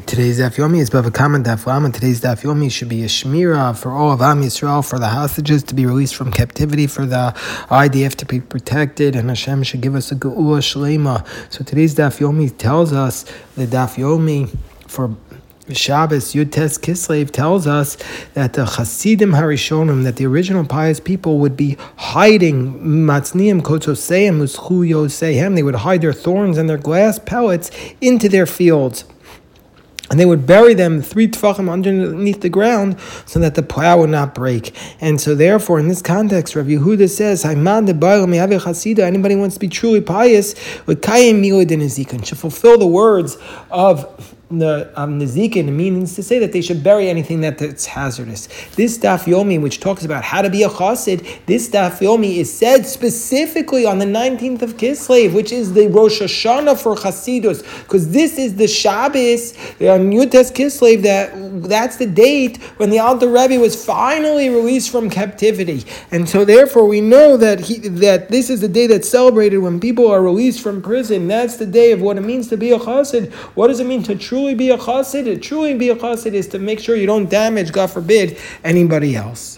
Today's Daf Yomi is Bava Kamma Daf Lam, and today's Daf Yomi should be a Shmira for all of Am Yisrael, for the hostages to be released from captivity, for the IDF to be protected, and Hashem should give us a Geula Shlema. So today's Daf Yomi tells us the Daf Yomi for Shabbos Yud Tes Kislev tells us that the Hasidim Harishonim, that the original pious people would be hiding Matzniim Kotoseim Uschu they would hide their thorns and their glass pellets into their fields and they would bury them three tefachim underneath the ground so that the plow would not break. And so, therefore, in this context, Rav Yehuda says, anybody wants to be truly pious, should fulfill the words of the um, Nezikin means to say that they should bury anything that's hazardous. This Daf Yomi, which talks about how to be a chassid, this Daf Yomi is said specifically on the 19th of Kislev, which is the Rosh Hashanah for Chasidus, because this is the Shabbos on Yud Tes Kislev, that that's the date when the Alter Rebbe was finally released from captivity. And so therefore we know that he, that this is the day that's celebrated when people are released from prison. That's the day of what it means to be a chassid. What does it mean to truly truly be a chassid, truly be a chassid is to make sure you don't damage, God forbid, anybody else.